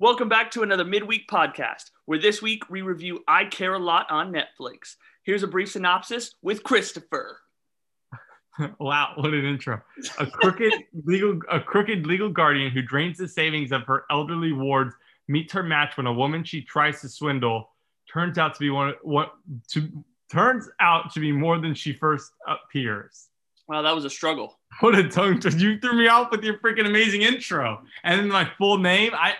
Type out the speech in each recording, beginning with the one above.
Welcome back to another midweek podcast, where this week we review I Care a Lot on Netflix. Here's a brief synopsis with Christopher. wow, what an intro. A crooked legal a crooked legal guardian who drains the savings of her elderly wards meets her match when a woman she tries to swindle turns out to be one what to turns out to be more than she first appears. Wow, that was a struggle. What a tongue twister. You threw me off with your freaking amazing intro. And then my full name, I,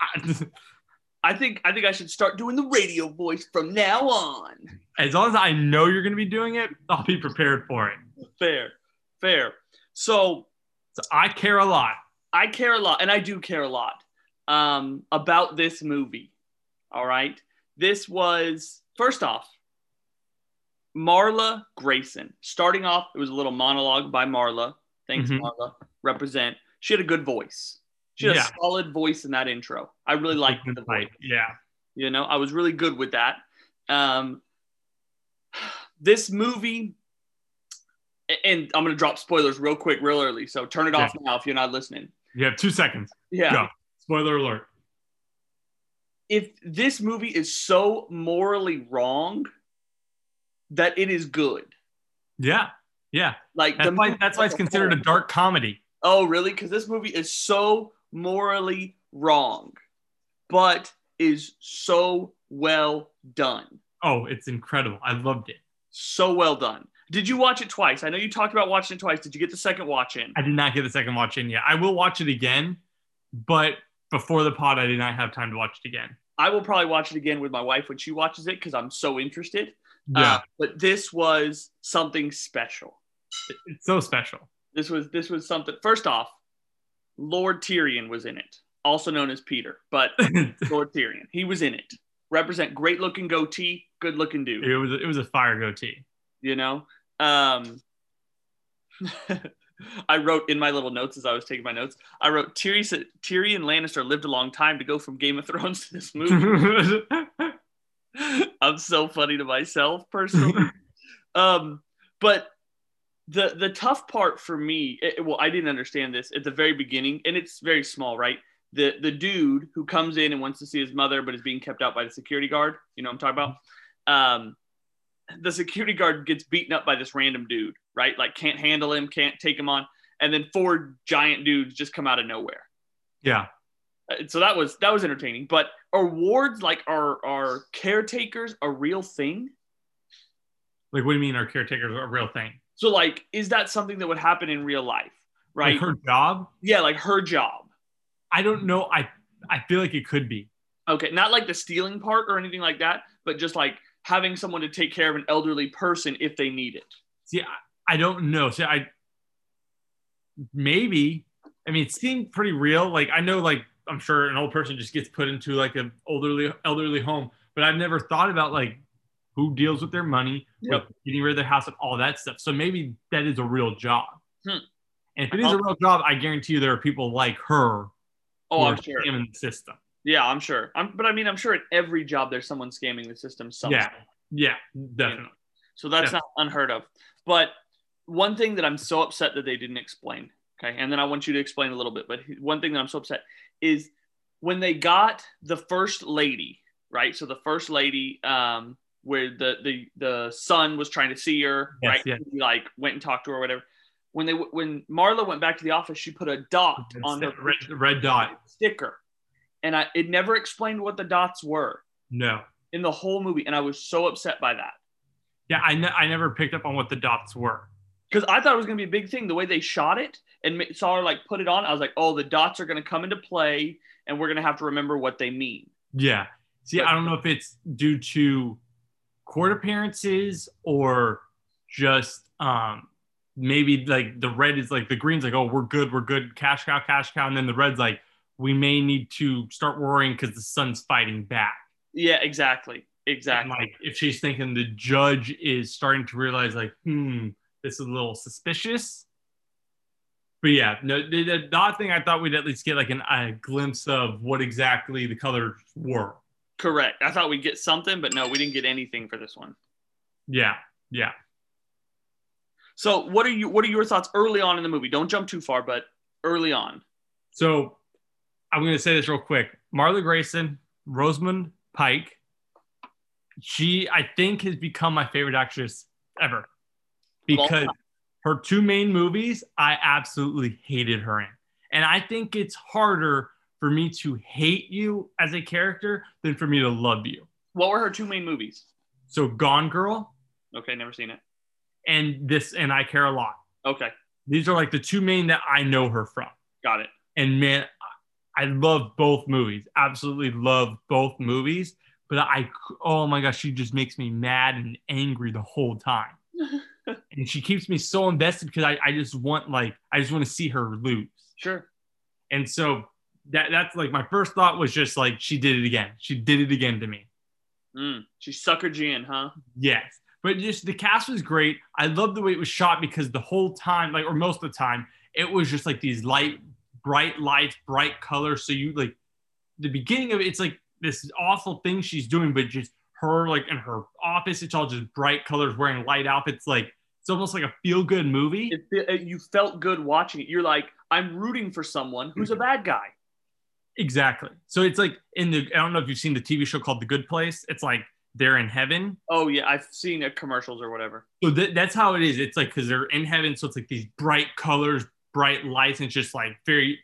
I I think I think I should start doing the radio voice from now on. as long as I know you're gonna be doing it, I'll be prepared for it. Fair, fair. So So I care a lot. I care a lot, and I do care a lot um, about this movie. All right. This was, first off, Marla Grayson. Starting off, it was a little monologue by Marla. Thanks, Mhm. Marla. Represent. She had a good voice. She had Yeah. a solid voice in that intro. I really liked the voice. Yeah. You know, I was really good with that. Um, this movie, and I'm going to drop spoilers real quick, real early. So turn it off now if you're not listening. You have two seconds. Yeah. Go. Spoiler alert. if this movie is so morally wrong that it is good. Yeah. Yeah. Like That's why that's why it's considered a dark comedy. Oh, really? Because this movie is so morally wrong, but is so well done. Oh, it's incredible. I loved it. So well done. Did you watch it twice? I know you talked about watching it twice. Did you get the second watch in? I did not get the second watch in yet. I will watch it again, but before the pod, I did not have time to watch it again. I will probably watch it again with my wife when she watches it because I'm so interested. Yeah, Uh, but this was something special. it's so special. This was this was something. First off, Lord Tyrion was in it, also known as Peter, but Lord Tyrion. He was in it. Represent great looking goatee, good looking dude. it was it was a fire goatee. You know. Um, I wrote in my little notes as I was taking my notes. I wrote Tyrion, Tyrion Lannister lived a long time to go from Game of Thrones to this movie. I'm so funny to myself personally. um, but the the tough part for me, it- well, I didn't understand this at the very beginning, and it's very small, right? The the dude who comes in and wants to see his mother, but is being kept out by the security guard. You know what I'm talking about? Um, the security guard gets beaten up by this random dude, right? Like can't handle him, can't take him on, and then four giant dudes just come out of nowhere. yeah, Uh, so that was that was entertaining. But are wards like are are caretakers a real thing? like what do you mean? are caretakers a real thing? So like, is that something that would happen in real life? Right? Like her job? yeah, like her job. I don't know. I I feel like it could be. Okay, not like the stealing part or anything like that, but just like having someone to take care of an elderly person if they need it. See, I, I don't know. See, I maybe. I mean, it seemed pretty real. Like I know, like I'm sure an old person just gets put into like an elderly elderly home, but I've never thought about like who deals with their money, Yep. getting rid of their house, and all that stuff. So maybe that is a real job. Hmm. And if it is a real job, I guarantee you there are people like her Oh, I'm sure. scamming the system. Yeah, I'm sure. I'm, but I mean, I'm sure at every job there's someone scamming the system. Somehow. Yeah, yeah, definitely. So that's Yeah. not unheard of. But one thing that I'm so upset that they didn't explain, okay, and then I want you to explain a little bit. But one thing that I'm so upset is when they got the first lady, right? So the first lady, um, where the the the son was trying to see her, Yes, right? yeah. He, like went and talked to her, or whatever. When they when Marla went back to the office, she put a dot on the red, red dot. sticker, and I it never explained what the dots were No. in the whole movie, and I was so upset by that. Yeah, I, ne- I never picked up on what the dots were. because I thought it was going to be a big thing. The way they shot it and saw her like put it on, I was like, oh, the dots are going to come into play, and we're going to have to remember what they mean. Yeah. See, I don't know if it's due to court appearances or just um maybe like the red is like the green's like, oh, we're good, we're good, cash cow, cash cow, and then the red's like, we may need to start worrying because the son's fighting back. Yeah, exactly, And exactly. like if she's thinking the judge is starting to realize like, hmm, this is a little suspicious. But yeah, no, the, the dot thing I thought we'd at least get like an, a glimpse of what exactly the colors were. Correct. I thought we'd get something, but no, we didn't get anything for this one. Yeah, yeah. So, what are you? What are your thoughts early on in the movie? Don't jump too far, but early on. So I'm going to say this real quick. Marla Grayson, Rosamund Pike. She, I think, has become my favorite actress ever because her two main movies, I absolutely hated her in. And I think it's harder for me to hate you as a character than for me to love you. What were her two main movies? So Gone Girl Okay, never seen it. and this and I Care a Lot. Okay, These are like the two main that I know her from. got it. And man, I love both movies. Absolutely love both movies. But I, oh my gosh, she just makes me mad and angry the whole time. and she keeps me so invested because I, I just want like I just want to see her lose. Sure. And so that that's like my first thought was just like she did it again. She did it again to me. Mm, she suckered you in, huh? Yes. But just the cast was great. I love the way it was shot because the whole time, like, or most of the time, it was just like these light, bright lights, bright colors. So you like the beginning of it, it's like this awful thing she's doing, but just her like in her office, it's all just bright colors, wearing light outfits. Like it's almost like a feel good movie. It, it- you felt good watching it. You're like, I'm rooting for someone who's a bad guy. Exactly. So it's like in the I don't know if you've seen the TV show called The Good Place. It's like they're in heaven. Oh yeah, I've seen it commercials or whatever. So that, that's how it is. It's like because they're in heaven, so it's like these bright colors, bright lights, and it's just like very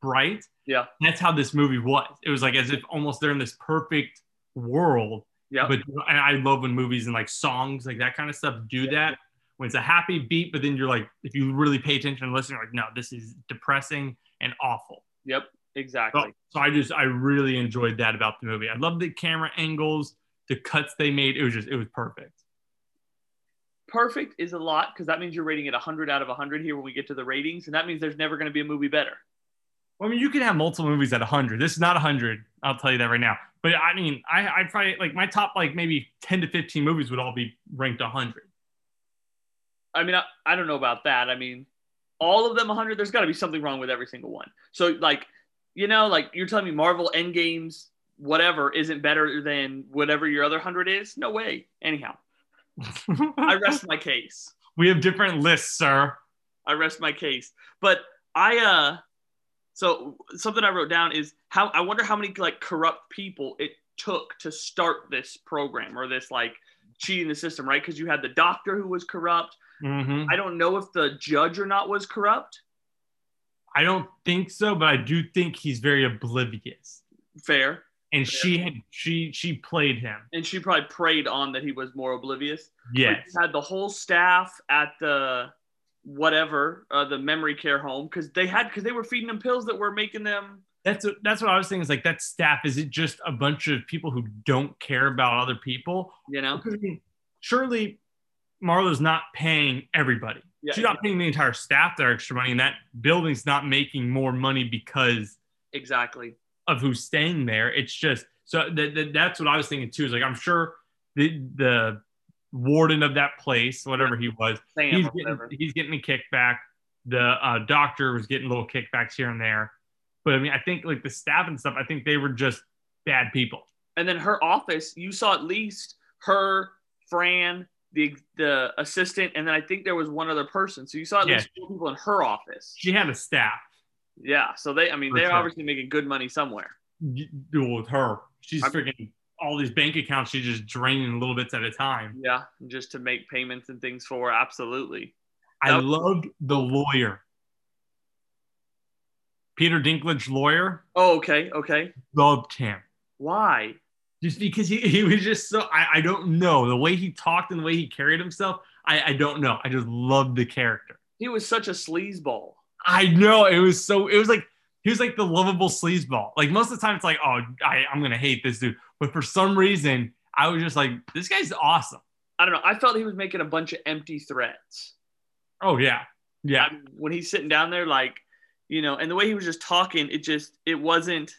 bright. Yeah. That's how this movie was. It was like as if almost they're in this perfect world. Yeah. But and I love when movies and like songs like that kind of stuff do that. When it's a happy beat, but then you're like, if you really pay attention and listen, you're like, no, this is depressing and awful. Yep. So, Exactly. so I just I really enjoyed that about the movie. I love the camera angles, the cuts they made. It was just it was perfect. Perfect is a lot because that means you're rating it 100 out of 100 here when we get to the ratings, and that means there's never going to be a movie better. Well, I mean, you can have multiple movies at 100. This is not 100. I'll tell you that right now. But I mean, I I probably like my top like maybe 10 to 15 movies would all be ranked 100. I mean, I, I don't know about that. I mean, all of them 100. There's got to be something wrong with every single one. So like, you know, like you're telling me Marvel Endgames whatever isn't better than whatever your other 100 is? No way. Anyhow, I rest my case. we have different lists, sir. I rest my case. But I uh so something I wrote down is how I wonder how many like corrupt people it took to start this program or this like cheating the system, right? Because you had the doctor who was corrupt. hmm I don't know if the judge or not was corrupt. I don't think so, but I do think he's very oblivious. Fair. And she had she she played him. And she probably preyed on that he was more oblivious. Yes. had the whole staff at the whatever, uh, the memory care home, because they had because they were feeding them pills that were making them That's what, that's what I was saying. Is like that staff. Is it just a bunch of people who don't care about other people? you know. Surely Marlo's not paying everybody. Yeah, She's not paying the entire staff their extra money, and that building's not making more money because exactly. of who's staying there. It's just so that, that that's what I was thinking too. Is like I'm sure the the warden of that place, whatever he was, Sam he's getting he's getting a kickback. The uh, doctor was getting little kickbacks here and there, but I mean, I think like the staff and stuff, I think they were just bad people. And then her office, you saw at least her, Fran, the the assistant, and then I think there was one other person. So you saw at Yeah. least four people in her office. She had a staff. Yeah. So they, I mean, For they're sure. obviously making good money somewhere. Do with her. She's I'm- freaking all these bank accounts. She's just draining little bits at a time. Yeah, just to make payments and things for. Absolutely. I That- loved the lawyer. Peter Dinklage, lawyer, Oh, okay, okay. loved him. Why? Just because he, he was just so, I, I don't know. The way he talked and the way he carried himself, I, I don't know. I just loved the character. He was such a sleazeball. I know. It was so, it was like, he was like the lovable sleazeball. Like most of the time, it's like, oh, I, I'm to hate this dude. But for some reason, I was just like, this guy's awesome. I don't know. I felt he was making a bunch of empty threats. Oh, yeah. Yeah. I mean, when he's sitting down there, like, you know, and the way he was just talking, it just, it wasn't,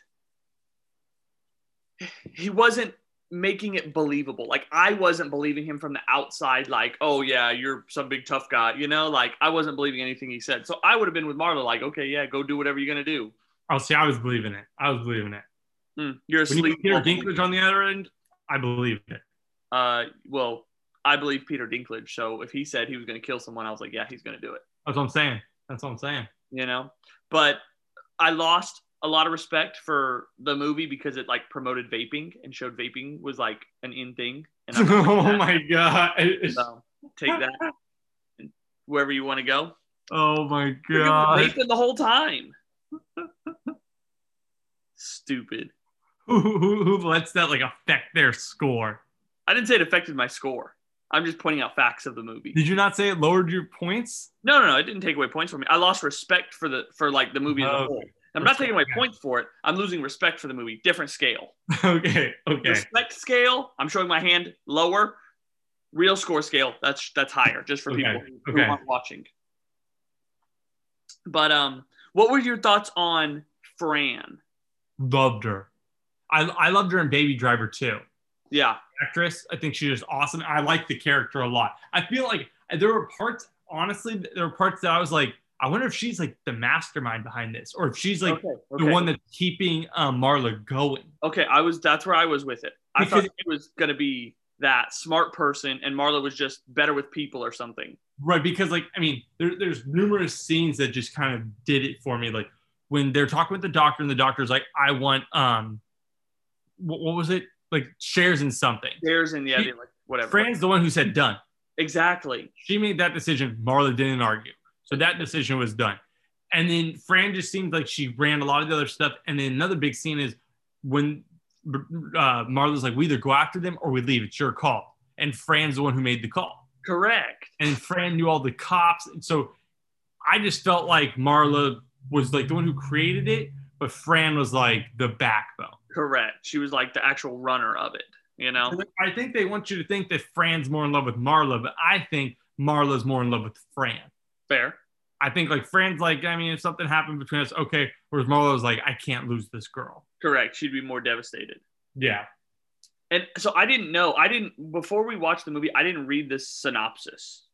he wasn't making it believable. Like, I wasn't believing him from the outside, like, oh, yeah, you're some big tough guy, you know, like, I wasn't believing anything he said. So I would have been with Marla, like, okay, yeah, go do whatever you're going to do. Oh, see, I was believing it. I was believing it. Hmm, you're When you asleep. Peter Dinklage on the other end, I believed it. Uh, well, I believe Peter Dinklage. So if he said he was going to kill someone, I was like, yeah, he's going to do it. That's what I'm saying. That's what I'm saying. you know. But I lost a lot of respect for the movie because it like promoted vaping and showed vaping was like an in thing. And like, oh my god. So take that wherever you want to go. Oh my god. vaping the whole time. Stupid. Who, who, who lets that like affect their score? I didn't say it affected my score. I'm just pointing out facts of the movie. Did you not say it lowered your points? No, no, no. It didn't take away points from me. I lost respect for the for like the movie as a oh, whole. I'm not taking away points for it. I'm losing respect for the movie. Different scale. okay, okay. Respect scale. I'm showing my hand lower. Real score scale. That's that's higher, just for Okay, people who okay. aren't watching. But um, what were your thoughts on Fran? Loved her. I, I loved her in Baby Driver too. Yeah, Actress, I think she was awesome. I like the character a lot. I feel like there were parts, honestly, there were parts that I was like, I wonder if she's like the mastermind behind this, or if she's like okay, the one that's keeping um, Marla going. Okay, I was. That's where I was with it. I thought it was gonna be that smart person, and Marla was just better with people or something. Right, because like I mean, there, there's numerous scenes that just kind of did it for me. Like when they're talking with the doctor, and the doctor's like, "I want um, what, what was it? Like shares in something." Shares in yeah, She- like whatever. Fran's the one who said done. exactly. She made that decision. Marla didn't argue, so that decision was done. And then Fran just seemed like she ran a lot of the other stuff. And then another big scene is when uh, Marla's like, "We either go after them or we leave. It's your call." And Fran's the one who made the call. Correct. and Fran knew all the cops. And so I just felt like Marla was like the one who created it, but Fran was like the backbone. Correct. She was like the actual runner of it. You know. I think they want you to think that Fran's more in love with Marla, but I think Marla's more in love with Fran. Fair. I think like friends, like, I mean, if something happened between us, okay. Whereas Marla's like, I can't lose this girl. Correct. She'd be more devastated. Yeah. And so I didn't know. I didn't before we watched the movie. I didn't read this synopsis,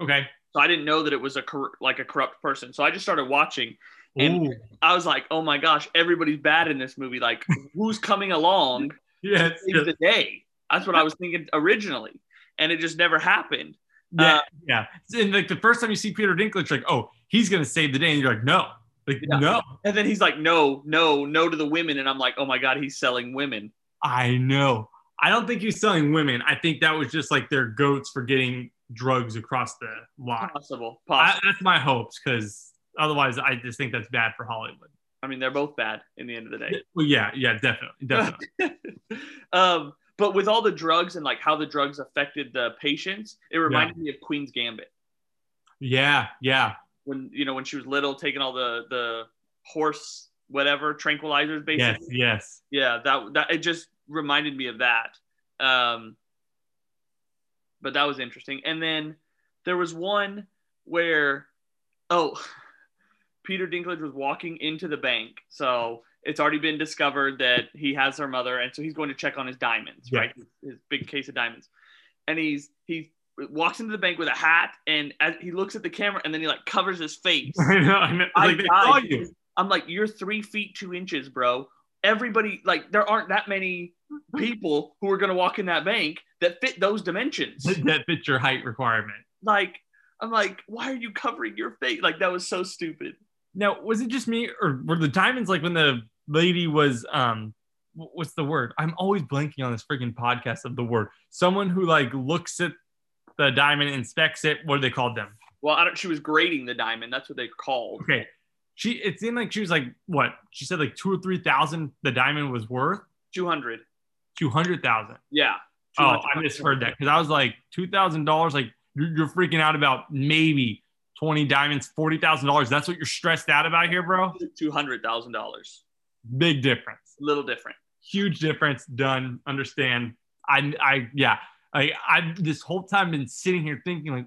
Okay. so I didn't know that it was a cor- like a corrupt person. So I just started watching. And- Ooh. I was like, oh my gosh, everybody's bad in this movie. Like, who's coming along Yes. save the day? That's what I was thinking originally, and it just never happened. Yeah. Uh, yeah. And like the first time you see Peter Dinklage, like, oh, he's gonna save the day, and you're like, no, like, Yeah. no. And then he's like, no, no, no to the women, and I'm like, oh my god, he's selling women. I know. I don't think he's selling women. I think that was just like their goats for getting drugs across the line. Possible, I, possible. that's my hopes because otherwise, I just think that's bad for Hollywood. I mean, they're both bad in the end of the day. Well, yeah, yeah, definitely, definitely. um, but with all the drugs and like how the drugs affected the patients, it reminded me of Queen's Gambit yeah, yeah, when you know when she was little, taking all the the horse whatever tranquilizers, basically. yes, yes. Yeah, that that it just reminded me of that. Um, but that was interesting. And then there was one where, oh, Peter Dinklage was walking into the bank, so it's already been discovered that he has her mother, and so he's going to check on his diamonds, Yeah. right? His, his big case of diamonds, and he's he walks into the bank with a hat, and as he looks at the camera, and then he like covers his face. I know, I know. Like they saw you. I'm like, you're three feet two inches, bro. Everybody, like, there aren't that many people who are gonna walk in that bank that fit those dimensions. that fit your height requirement. Like, I'm like, why are you covering your face? Like, that was so stupid. Now, was it just me, or were the diamonds like when the lady was um, what's the word? I'm always blanking on this freaking podcast of the word. Someone who like looks at the diamond, inspects it. What are they called them? Well, I don't. She was grading the diamond. That's what they called. Okay. She it seemed like she was like what? She said like two or three thousand the diamond was worth? Two hundred. Two hundred thousand. Yeah. Oh, I misheard that because I was like two thousand dollars. Like you're, you're freaking out about maybe twenty diamonds, forty thousand dollars. That's what you're stressed out about here, bro. Two hundred thousand dollars. Big difference. Little different. Huge difference. Done. Understand. I I yeah. I I this whole time been sitting here thinking like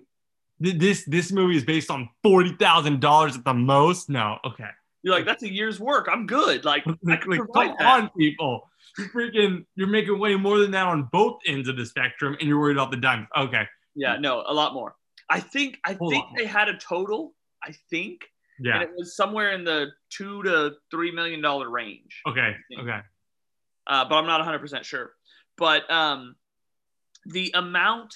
this this movie is based on forty thousand dollars at the most. No, okay. You're like, that's a year's work. I'm good. Like, like, like, come that. on, people. You're freaking, you're making way more than that on both ends of the spectrum, and you're worried about the diamonds. Okay, Yeah. No, a lot more. I think. I Whole think lot they had a total. I think yeah, and it was somewhere in the two to three million dollar range. okay, okay. Uh, but I'm not 100 percent sure. But um, the amount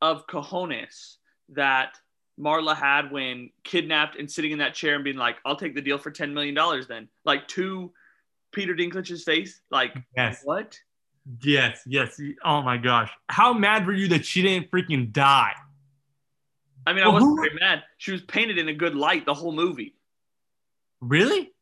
of cojones that Marla had when kidnapped and sitting in that chair and being like, "I'll take the deal for ten million dollars." Then, like to Peter Dinklage's face, like, Yes. what? Yes, yes. Oh my gosh. How mad were you that she didn't freaking die? I mean, I wasn't who- very mad. She was painted in a good light the whole movie. Really?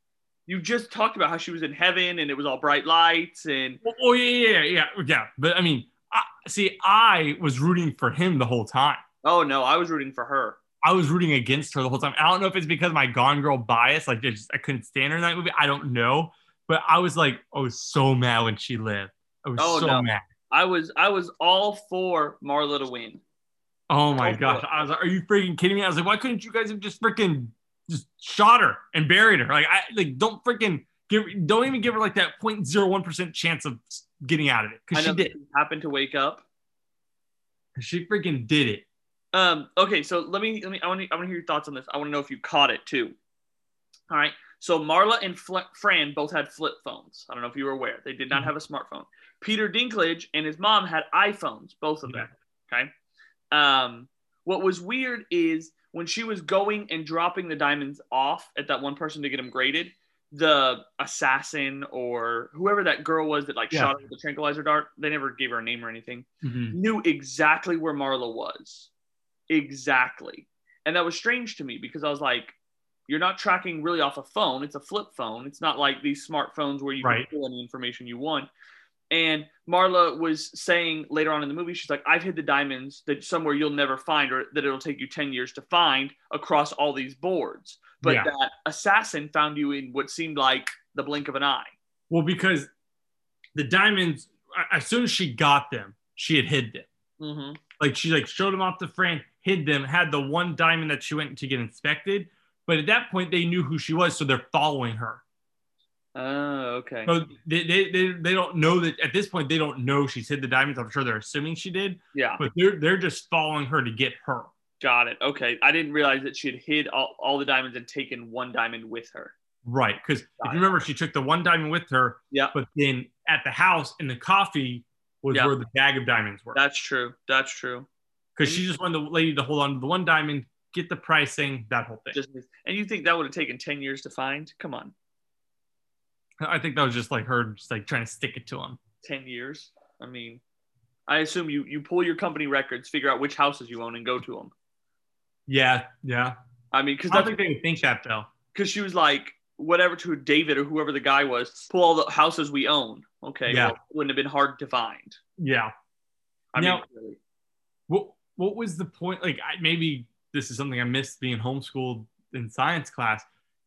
You just talked about how she was in heaven and it was all bright lights and Oh, oh, yeah, yeah, yeah, yeah. But I mean, I, see, I was rooting for him the whole time. oh no, I was rooting for her. I was rooting against her the whole time. I don't know if it's because of my Gone Girl bias, like I just I couldn't stand her in that movie. I don't know, but I was like, I was so mad when she lived. I was Oh, so no. mad. I was I was all for Marla to win. Oh my Oh, gosh! I was like, "Are you freaking kidding me?" I was like, "Why couldn't you guys have just freaking just shot her and buried her? Like, I like don't freaking give, don't even give her like that 0.01 percent chance of getting out of it because she did. happen to wake up. She freaking did it. Um, okay, so let me let me I want to I want to hear your thoughts on this. I want to know if you caught it too. All right. So Marla and Fl- Fran both had flip phones. I don't know if you were aware. They did not Mhm. have a smartphone. Peter Dinklage and his mom had iPhones, both of them. Okay. Um, what was weird is when she was going and dropping the diamonds off at that one person to get them graded, the assassin or whoever that girl was that like Yeah. shot her with the tranquilizer dart, they never gave her a name or anything Mhm. knew exactly where Marla was. Exactly. And that was strange to me because I was like, you're not tracking really off a phone. It's a flip phone. It's not like these smartphones where you Right. can pull any information you want. And Marla was saying later on in the movie, she's like, I've hid the diamonds that somewhere you'll never find or that it'll take you 10 years to find across all these boards. But Yeah. that assassin found you in what seemed like the blink of an eye. Well, because the diamonds, as soon as she got them, she had hid them. Mm-hmm. Like she like showed them off to Fran, hid them, had the one diamond that she went to get inspected. But at that point, they knew who she was, so they're following her. Oh, okay. So they, they, they, they don't know that at this point they don't know she's hid the diamonds. I'm sure they're assuming she did, Yeah. but they're they're just following her to get her. Got it. Okay. I didn't realize that she had hid all, all the diamonds and taken one diamond with her. Right. Because if you remember, she took the one diamond with her, Yeah. but then at the house in the coffee was Yeah. where the bag of diamonds were. That's true. That's true. Because she just wanted the lady to hold on to the one diamond, get the pricing, that whole thing. Just and you think that would have taken 10 years to find? Come on. I think that was just like her just like trying to stick it to him. 10 years. I mean, I assume you you pull your company records, figure out which houses you own and go to them. Yeah, yeah. I mean, cuz I don't think they would think that though. cuz she was like whatever to David or whoever the guy was, pull all the houses we own. Okay. Yeah. Well, wouldn't have been hard to find. Yeah. I Now- mean, really. What what was the point? Like I, maybe this is something I missed being homeschooled in science class.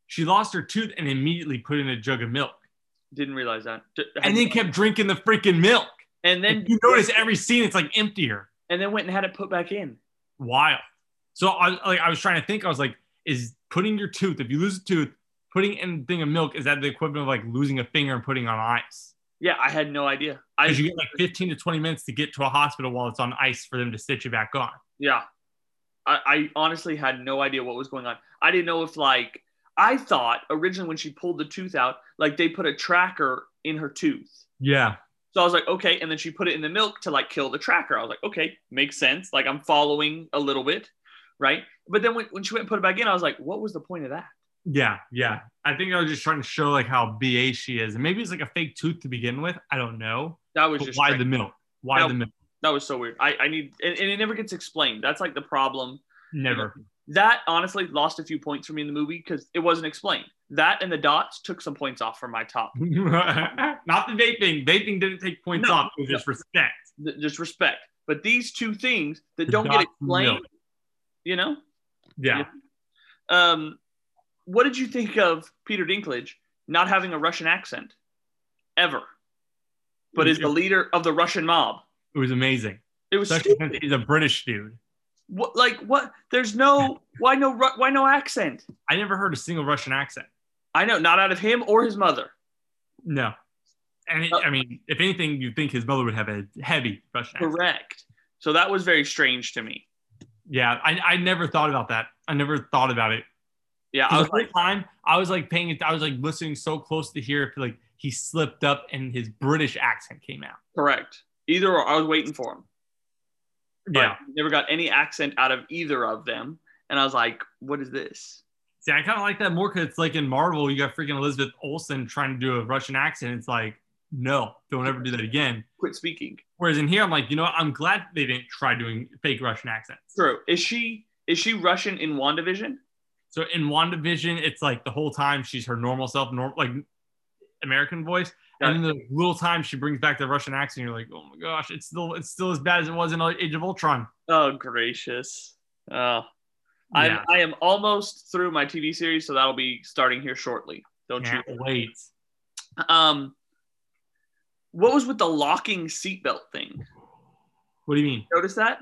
She lost her tooth and immediately put in a jug of milk, didn't realize that. And then kept drinking the freaking milk. and then If you notice every scene, it's like emptier. and then went and had it put back in. Wild. So I like I was trying to think. I was like, is putting your tooth if you lose a tooth, putting in a thing of milk is that the equivalent of like losing a finger and putting on ice? Yeah, I had no idea. I Because you get like 15 to 20 minutes to get to a hospital while it's on ice for them to stitch you back on. Yeah. I, I honestly had no idea what was going on. I didn't know if like I thought originally when she pulled the tooth out, like they put a tracker in her tooth. Yeah. So I was like, okay, and then she put it in the milk to like kill the tracker. I was like, okay, makes sense. Like I'm following a little bit, right? But then when, when she went and put it back in, I was like, what was the point of that? Yeah, yeah. I think I was just trying to show like how BA she is. And maybe it's like a fake tooth to begin with. I don't know. That was But just why strange. the milk? Why the milk? that was so weird. I, I need and, and it never gets explained. That's like the problem. Never. That honestly lost a few points for me in the movie because it wasn't explained. That and the dots took some points off from my top. Not the vaping. Vaping didn't take points No, off. It was no. just respect. th- just respect. But these two things that The don't get explained, milk. you know. Yeah. Um, what did you think of Peter Dinklage not having a Russian accent ever, but is the leader of the Russian mob? It was amazing. It was Especially stupid. he's a British dude. What, like what? There's no why no why no accent? I never heard a single Russian accent. I know not out of him or his mother. No. And it, Uh, I mean, if anything, you'd think his mother would have a heavy Russian accent. Correct. So that was very strange to me. Yeah, I, I never thought about that. I never thought about it. Yeah, I the was whole like, time I was like paying it. I was like listening so close to hear if like he slipped up and his British accent came out. correct. Either or, I was waiting for him. But Yeah, never got any accent out of either of them. and I was like, "What is this?" See, I kind of like that more because it's like in Marvel, you got freaking Elizabeth Olsen trying to do a Russian accent. It's like, no, don't ever do that again. Quit speaking. Whereas in here, I'm like, you know what? I'm glad they didn't try doing fake Russian accents. True. Is she is she Russian in WandaVision? So in WandaVision, it's like the whole time she's her normal self, normal like American voice. And then the little time she brings back the Russian accent, you're like, oh my gosh, it's still it's still as bad as it was in Age of Ultron. Oh gracious. Oh. Yeah. I'm I am almost through my TV series, so that'll be starting here shortly. Don't Can't you? wait. Um what was with the locking seatbelt thing? What do you mean? Notice that?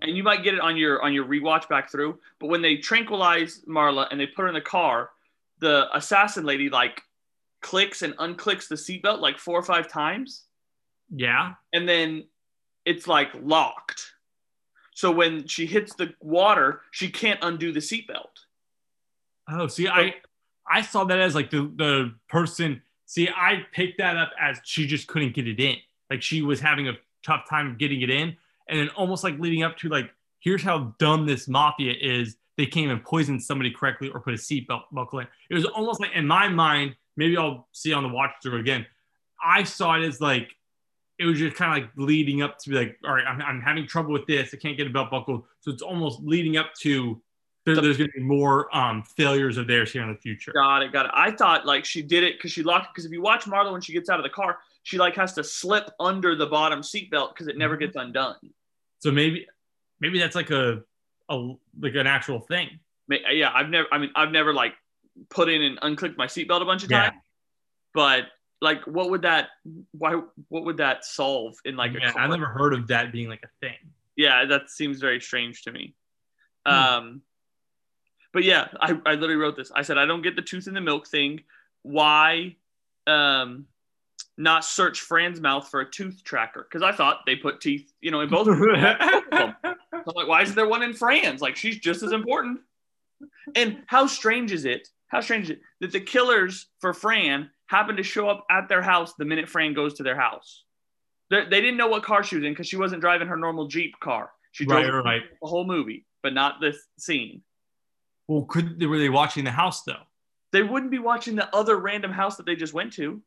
And you might get it on your on your rewatch back through. But when they tranquilize Marla and they put her in the car, the assassin lady like clicks and unclicks the seatbelt like four or five times, Yeah. and then it's like locked. So when she hits the water, she can't undo the seatbelt. Oh, see, I I saw that as like the the person. See, I picked that up as she just couldn't get it in. Like she was having a tough time getting it in, and then almost like leading up to like, here's how dumb this mafia is. They can't even poison somebody correctly or put a seatbelt buckle in. It was almost like in my mind. Maybe I'll see on the watch through again. I saw it as like it was just kind of like leading up to be like, all right, I'm, I'm having trouble with this. I can't get a belt buckle. So it's almost leading up to there, there's going to be more um, failures of theirs here in the future. Got it, got it. I thought like she did it because she locked. It. Because if you watch Marla when she gets out of the car, she like has to slip under the bottom seatbelt because it never gets undone. So maybe maybe that's like a, a like an actual thing. Yeah, I've never. I mean, I've never like put in and unclicked my seatbelt a bunch of Yeah. times. But like, what would that? Why? What would that solve in like? yeah. I've never heard of that being like a thing. Yeah, that seems very strange to me. Hmm. Um, but yeah, I, I literally wrote this. I said I don't get the tooth in the milk thing. Why, um, not search Fran's mouth for a tooth tracker? Because I thought they put teeth, you know, in both. Of them. I'm like, why isn't there one in Fran's? Like, she's just as important. And how strange is it? How strange is it that the killers for Fran happen to show up at their house the minute Fran goes to their house? They, they didn't know what car she was in because she wasn't driving her normal Jeep car. She drove right, right. the whole movie, but not this scene. Well, could were they watching the house though? They wouldn't be watching the other random house that they just went to.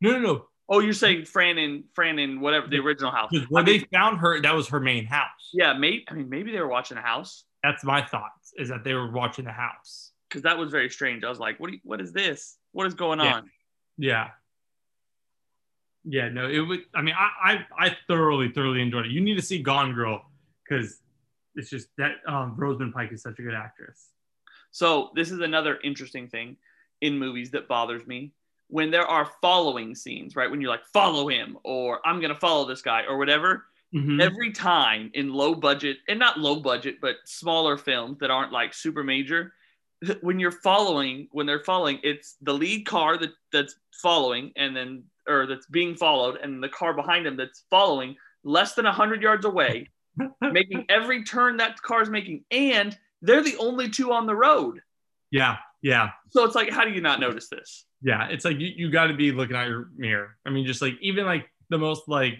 No, no, no. Oh, you're saying Fran and Fran and whatever the original house. 'Cause I when mean, they found her, that was her main house. yeah, maybe. I mean, maybe they were watching a house That's my thoughts. Is that they were watching the house. Because that was very strange. I was like, what? You, what is this? What is going Yeah. on? Yeah. Yeah, no, it would. I mean, I, I, I thoroughly, thoroughly enjoyed it. You need to see Gone Girl because it's just that um, Rosamund Pike is such a good actress. So this is another interesting thing in movies that bothers me when there are following scenes, right? When you're like, follow him, or I'm gonna follow this guy, or whatever. Mhm. every time in low budget and not low budget but smaller films that aren't like super major when you're following when they're following it's the lead car that that's following and then or that's being followed and the car behind him that's following less than 100 yards away making every turn that car is making and they're the only two on the road yeah, yeah, so it's like how do you not notice this yeah. It's like you, you got to be looking at your mirror. I mean, just like even like the most like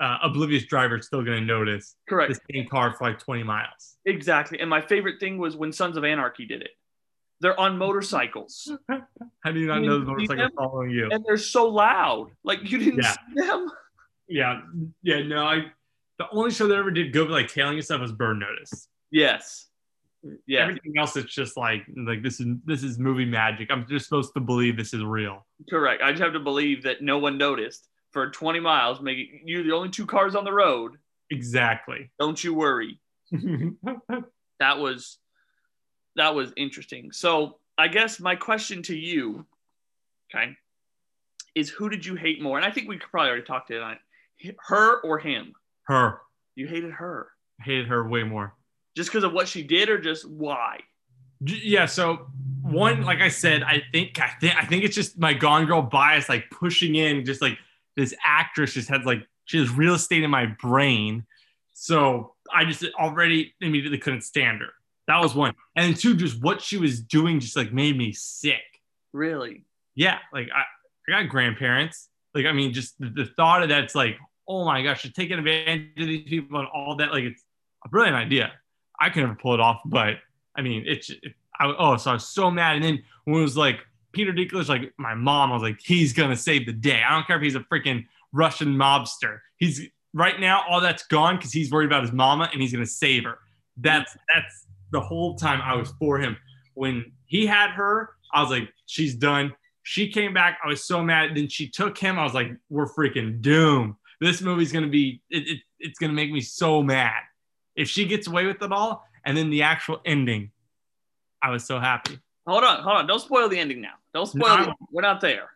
uh, oblivious driver is still going to notice correct the same car for like 20 miles. exactly and my favorite thing was when sons of anarchy did it they're on motorcycles How do you not You know the motorcycle following you? and they're so loud. Like you didn't Yeah. see them. Yeah, yeah. No, I. The only show that ever did good with like tailing and stuff was Burn Notice. Yes. Yeah. Everything else, it's just like like this is this is movie magic. I'm just supposed to believe this is real. Correct. I just have to believe that no one noticed for 20 miles, making you the only two cars on the road. Exactly. Don't you worry. That was that was interesting. So I guess my question to you, okay, is who did you hate more? And I think we could probably already talked to it. Her or him? her You hated her I hated her way more. just because of what she did, or just why? Yeah. So one, like I said, I think I think I think it's just my Gone Girl bias, like pushing in, just like this actress just has like she has real estate in my brain. So I just already immediately couldn't stand her. That was one. And then two, just what she was doing just like made me sick. Really? Yeah, like I, I got grandparents. Like I mean, just the, the thought of that's like, oh my gosh, you're taking advantage of these people and all that. Like it's a brilliant idea. I could never pull it off, but I mean, it's it, I, oh, so I was so mad. And then when it was like Peter Dinklage, like my mom, I was like, he's gonna save the day. I don't care if he's a freaking Russian mobster. He's right now all that's gone because he's worried about his mama and he's gonna save her. That's that's the whole time I was for him. When he had her, I was like, she's done. She came back. I was so mad. Then she took him. I was like, we're freaking doomed. This movie's gonna be it, it, it's gonna make me so mad if she gets away with it all. And then the actual ending, I was so happy. Hold on, hold on. Don't spoil the ending now. Don't spoil. No. the, we're not there.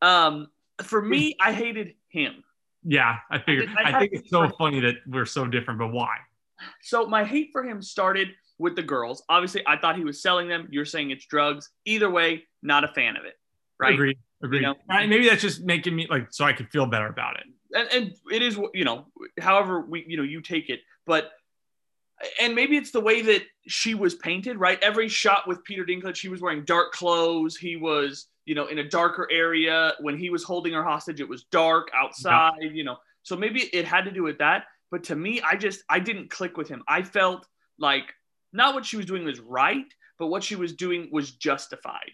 Um, for me, I hated him. Yeah, I figured. I- I I, think it's so funny that we're so different, but why? So my hate for him started with the girls. Obviously, I thought he was selling them. You're saying it's drugs. Either way, not a fan of it. Right. Agreed. Agreed. know? Uh, Maybe that's just making me like so I could feel better about it. and, and it is you know however we you know you take it but and maybe it's the way that she was painted right? Every shot with peter dinklage he was wearing dark clothes. He was you know in a darker area. When he was holding her hostage it was dark outside you know. So maybe it had to do with that. But to me i just i didn't click with him. I felt like not what she was doing was right but what she was doing was justified.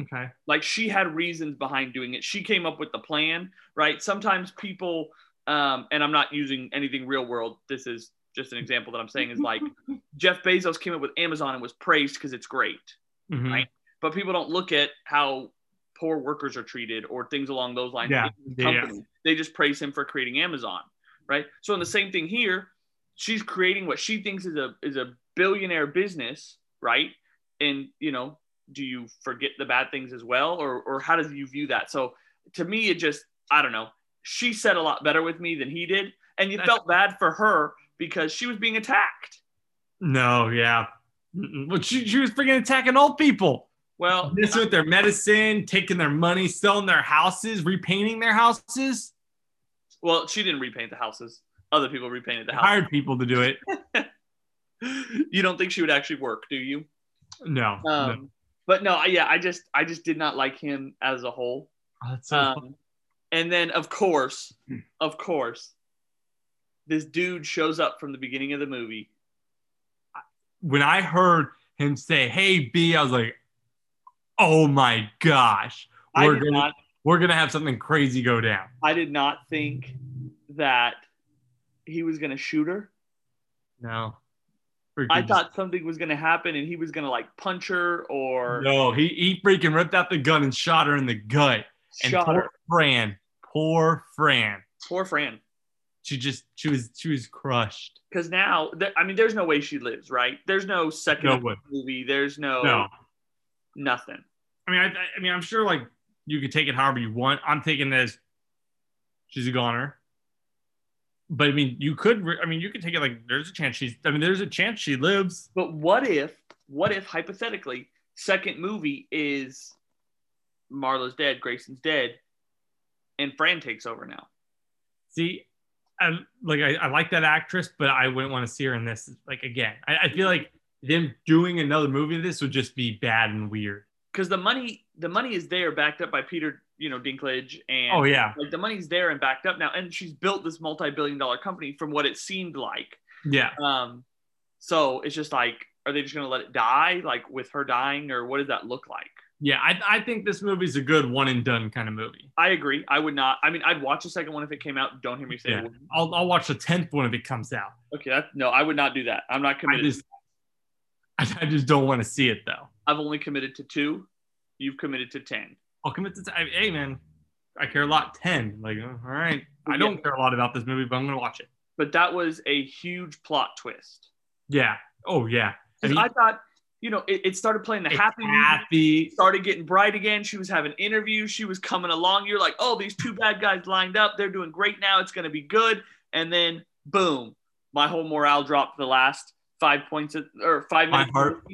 Okay. like she had reasons behind doing it. She came up with the plan right? Sometimes people um, and i'm not using anything real world. This is just an example that i'm saying is like jeff bezos came up with amazon and was praised because it's great Mhm. Right. but people don't look at how poor workers are treated or things along those lines. Yeah, in yeah, yeah. they just praise him for creating amazon right? So in the same thing here she's creating what she thinks is a is a billionaire business right? And you know do you forget the bad things as well? Or or how does you view that? So to me it just i don't know. She said a lot better with me than he did. And you That's- felt bad for her because she was being attacked No, yeah. Well, she, she was freaking attacking old people. well This with their medicine, taking their money, selling their houses, repainting their houses. well she didn't repaint the houses other people repainted the house Hired people to do it. you don't think she would actually work do you No. no. um but no yeah i just i just did not like him as a whole Oh, that's so. Um, and then, of course, Hmm. of course, this dude shows up from the beginning of the movie. when I heard him say, "Hey B," I was like, "Oh my gosh, we're gonna not. we're gonna have something crazy go down." I did not think that he was gonna shoot her. No, I thought something was gonna happen, and he was gonna like punch her or no, he he freaking ripped out the gun and shot her in the gut. And shot poor her. Fran, poor Fran, Poor Fran. She just she was she was crushed. Because now, there, I mean, there's no way she lives, right? There's no second No movie. There's no, No, nothing. I mean, I, I mean, I'm sure like you could take it however you want. I'm taking this. She's a goner. But I mean, you could. re- I mean, you could take it like there's a chance she's. I mean, there's a chance she lives. But what if, what if hypothetically, second movie is Marlo's dead, Grayson's dead, and Fran takes over now? See, I like I, I like that actress, but I wouldn't want to see her in this like again. I, I feel like them doing another movie of this would just be bad and weird. Because the money, the money is there, backed up by Peter, you know, Dinklage, and Oh yeah, like the money's there and backed up now, and she's built this multi-billion-dollar company from what it seemed like. yeah. Um, so it's just like, are they just gonna let it die, like with her dying, or what does that look like? Yeah, I, I think this movie's a good one and done kind of movie. I agree. I would not. I mean, I'd watch the second one if it came out. Don't hear me say Yeah. it. I'll, I'll watch the tenth one if it comes out. Okay, that, no, I would not do that. I'm not committed. I just I, I just don't want to see it though. I've only committed to two. You've committed to ten. I'll commit to. I, hey man, I care a lot. Ten. Like uh, all right, I don't care a lot about this movie, but I'm gonna watch it. But that was a huge plot twist. Yeah. Oh yeah. I mean, I thought, you know, it, it started playing the it's happy happy. started getting bright again. She was having interviews. She was coming along. You're like, oh, these two bad guys lined up. They're doing great now. It's going to be good. And then, boom, my whole morale dropped the last five points or five My minutes. heart.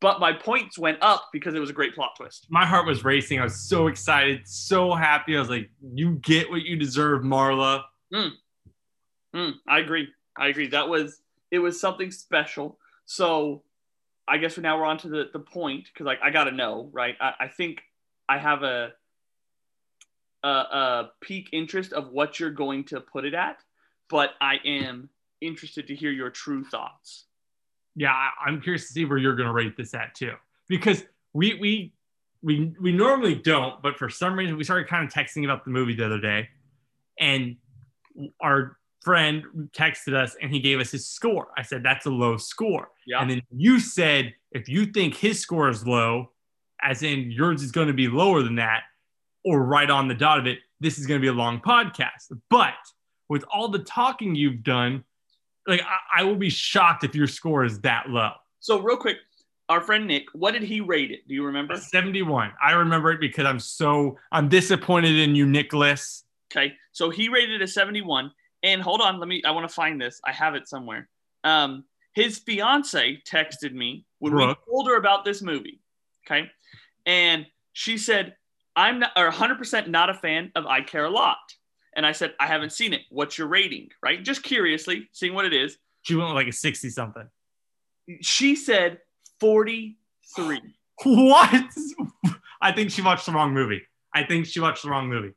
But my points went up because it was a great plot twist. My heart was racing. I was so excited, so happy. I was like, "You get what you deserve, Marla." Mm, I agree. I agree. That was it was something special. So I guess now we're on to the, the point because like I gotta know, right? I, I think I have a, a a peak interest of what you're going to put it at, but I am interested to hear your true thoughts. Yeah, I, I'm curious to see where you're to rate this at too, because we we we we normally don't, but for some reason we started kind of texting about the movie the other day, and our friend texted us and he gave us his score. I said that's a low score, Yeah. and then you said if you think his score is low, as in yours is going to be lower than that, or right on the dot of it, this is going to be a long podcast. But with all the talking you've done, like I, I will be shocked if your score is that low. So real quick, our friend Nick, what did he rate it? Do you remember? 71. I remember it because I'm so I'm disappointed in you, Nicholas. Okay, so he rated a 71. And hold on, let me. I want to find this. I have it somewhere. Um, his fiance texted me when Brooke. we told her about this movie. Okay, and she said, "I'm not, or 100% not a fan of I Care a Lot." And I said, "I haven't seen it. What's your rating?" Right, just curiously seeing what it is. She went like a 60 something. She said 43. What? I think she watched the wrong movie. I think she watched the wrong movie.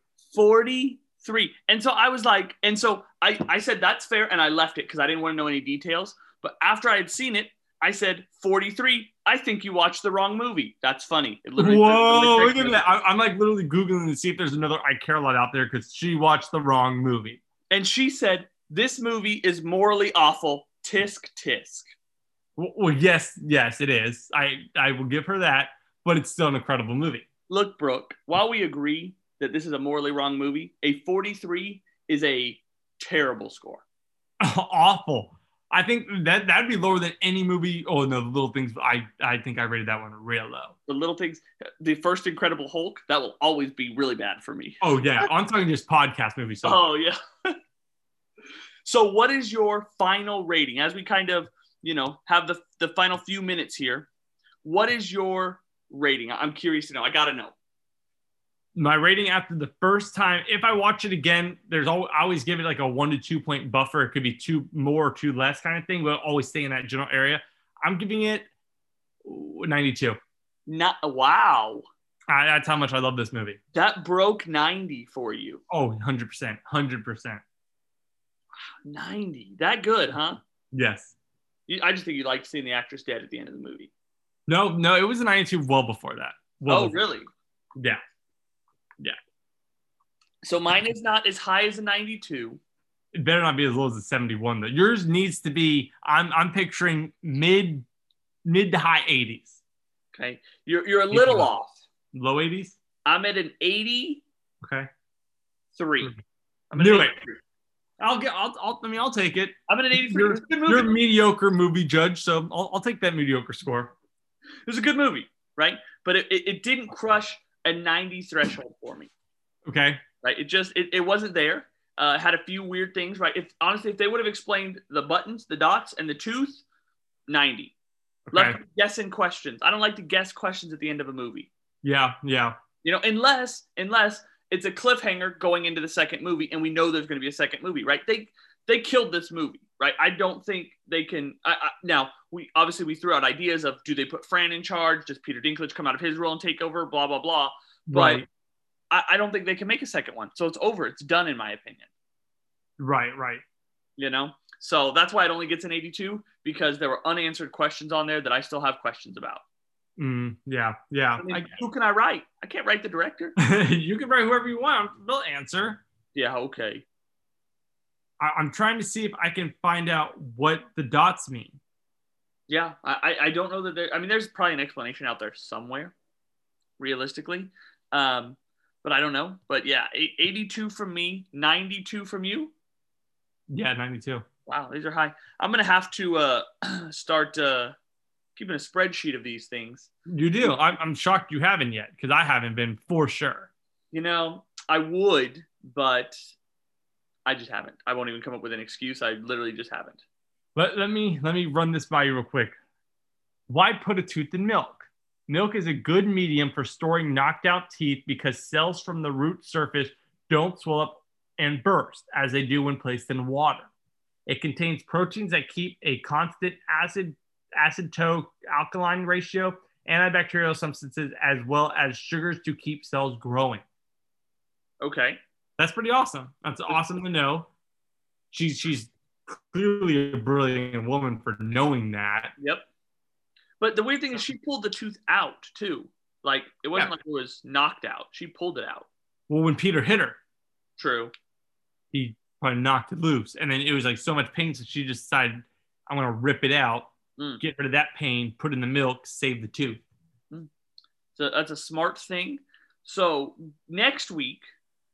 43. And so I was like, and so I, I said, that's fair. And I left it because I didn't want to know any details. But after I had seen it, I said, 43. I think you watched the wrong movie. That's funny. It literally- Whoa, look at that. I, I'm like literally Googling to see if there's another I Care a Lot out there because she watched the wrong movie. And she said, this movie is morally awful. Tisk, tisk. Well, well, yes, yes, it is. I, I will give her that, but it's still an incredible movie. Look, Brooke, while we agree that this is a morally wrong movie, a 43 is a terrible score. Awful. I think that that'd be lower than any movie. Oh no, the little things. I I think I rated that one real low. The little things, the first Incredible Hulk, that will always be really bad for me. Oh yeah, I'm talking just podcast movies. So Oh yeah. so what is your final rating as we kind of, you know, have the the final few minutes here? What is your rating? I'm curious to know. I got to know. My rating after the first time, if I watch it again, there's always, I always give it like a one to two point buffer. It could be two more or two less kind of thing, but always stay in that general area. I'm giving it 92. Not wow. I, that's how much I love this movie. That broke 90 for you. Oh, 100%. 100%. 90. That good, huh? Yes. You, I just think you like seeing the actress dead at the end of the movie. No, no, it was a 92 well before that. Well oh, before- really? Yeah. So mine is not as high as a 92. It better not be as low as a 71 though. Yours needs to be, I'm, I'm picturing mid, mid to high 80s. Okay. You're, you're a little Yeah. off. Low 80s? I'm at an 80. Okay. 3. I'm at Knew it. I'll get, I'll, I'll, I mean, I'll take it. I'm at an 83. You're- You're a mediocre movie judge, so I'll, I'll take that mediocre score. It was a good movie, right? But it, it, it didn't crush a 90 threshold for me, Okay. right? It just, it, it wasn't there. Uh, had a few weird things, right? If honestly, if they would have explained the buttons, the dots, and the tooth, 90. Okay. Left guessing questions. I don't like to guess questions at the end of a movie. Yeah. Yeah. You know, unless unless it's a cliffhanger going into the second movie, and we know there's going to be a second movie, right? They they killed this movie, right? I don't think they can. I, I, now we obviously we threw out ideas of do they put Fran in charge? Does Peter Dinklage come out of his role and take over? Blah blah blah. But Right. I, I don't think they can make a second one, so it's over. It's done in my opinion. Right. Right. You know, so that's why it only gets an 82 because there were unanswered questions on there that I still have questions about. Mm, yeah. Yeah. I mean, I, who can I write? I can't write the director. you can write whoever you want. They'll answer. Yeah, okay. I, I'm trying to see if I can find out what the dots mean. Yeah, I, I- I don't know that there. I mean, there's probably an explanation out there somewhere, realistically, um, but I don't know. But yeah, 82 from me, 92 from you. Yeah. 92. Wow, these are high. I'm gonna have to uh, start uh, keeping a spreadsheet of these things. You do. I'm, I'm shocked you haven't yet because I haven't been for sure. You know, I would, but I just haven't. I won't even come up with an excuse. I literally just haven't. Let, let me let me run this by you real quick. Why put a tooth in milk? Milk is a good medium for storing knocked out teeth because cells from the root surface don't swell up and burst as they do when placed in water. It contains proteins that keep a constant acid acid to alkaline ratio, antibacterial substances, as well as sugars to keep cells growing. Okay. That's pretty awesome. That's awesome to know. She's she's clearly a brilliant woman for knowing that. Yep. But the weird thing is, she pulled the tooth out too. Like it wasn't Yeah. like it was knocked out. She pulled it out. Well, when Peter hit her, True. he probably knocked it loose, and then it was like so much pain, so she just decided, "I'm gonna rip it out, Mm. get rid of that pain, put in the milk, save the tooth." So that's a smart thing. So next week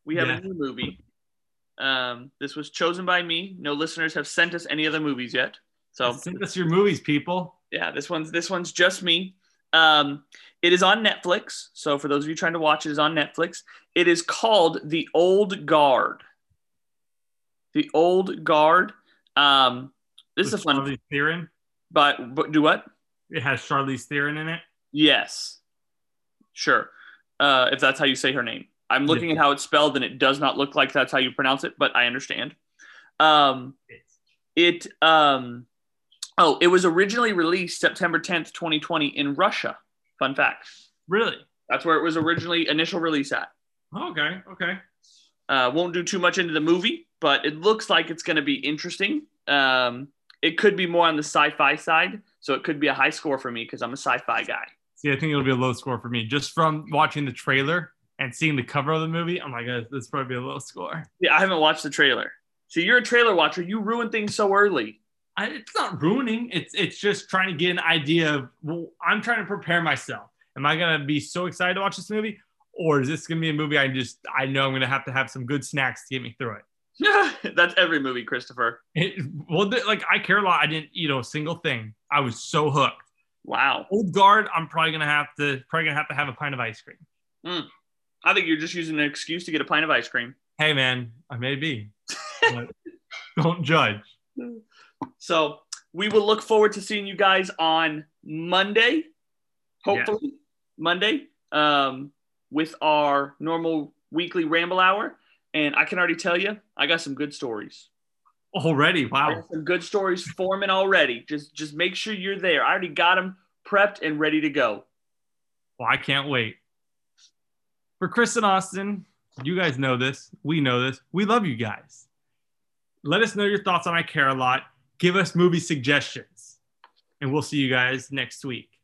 we have Yeah. a new movie. Um, this was chosen by me. No listeners have sent us any other movies yet. So Send us your movies, people. yeah, this one's this one's just me. Um, it is on Netflix. So for those of you trying to watch, it is on Netflix. It is called The Old Guard. The Old Guard. Um, this is a fun. Charlize Theron. But but do what? It has Charlize Theron in it. Yes. Sure. Uh, if that's how you say her name. I'm looking at how it's spelled and it does not look like that's how you pronounce it, but I understand. Um, it um, oh, it was originally released September 10th, 2020 in Russia. Fun fact. Really? That's where it was originally initial release at. Okay. Okay. Uh, won't do too much into the movie, but it looks like it's going to be interesting. Um, it could be more on the sci-fi side, so it could be a high score for me because I'm a sci-fi guy. See, I think it'll be a low score for me just from watching the trailer and seeing the cover of the movie. I'm like, this probably be a low score. Yeah, I haven't watched the trailer. So you're a trailer watcher. You ruin things so early. I, it's not ruining. It's it's just trying to get an idea of. Well, I'm trying to prepare myself. Am I gonna be so excited to watch this movie, or is this gonna be a movie I just I know I'm gonna have to have some good snacks to get me through it? That's every movie, Christopher. it well, th- like I care a lot. I didn't eat a single thing. I was so hooked. Wow. Old guard. I'm probably gonna have to probably gonna have to have a pint of ice cream. Mm. I think you're just using an excuse to get a pint of ice cream. Hey man, I may be. Don't judge. So we will look forward to seeing you guys on Monday, hopefully Monday, um, with our normal weekly ramble hour. And I can already tell you, I got some good stories. Already, wow. some good stories forming already. Just just make sure you're there. I already got them prepped and ready to go. Well, I can't wait. For Chris and Austin, you guys know this. We know this. We love you guys. Let us know your thoughts on I Care a Lot. Give us movie suggestions. And we'll see you guys next week.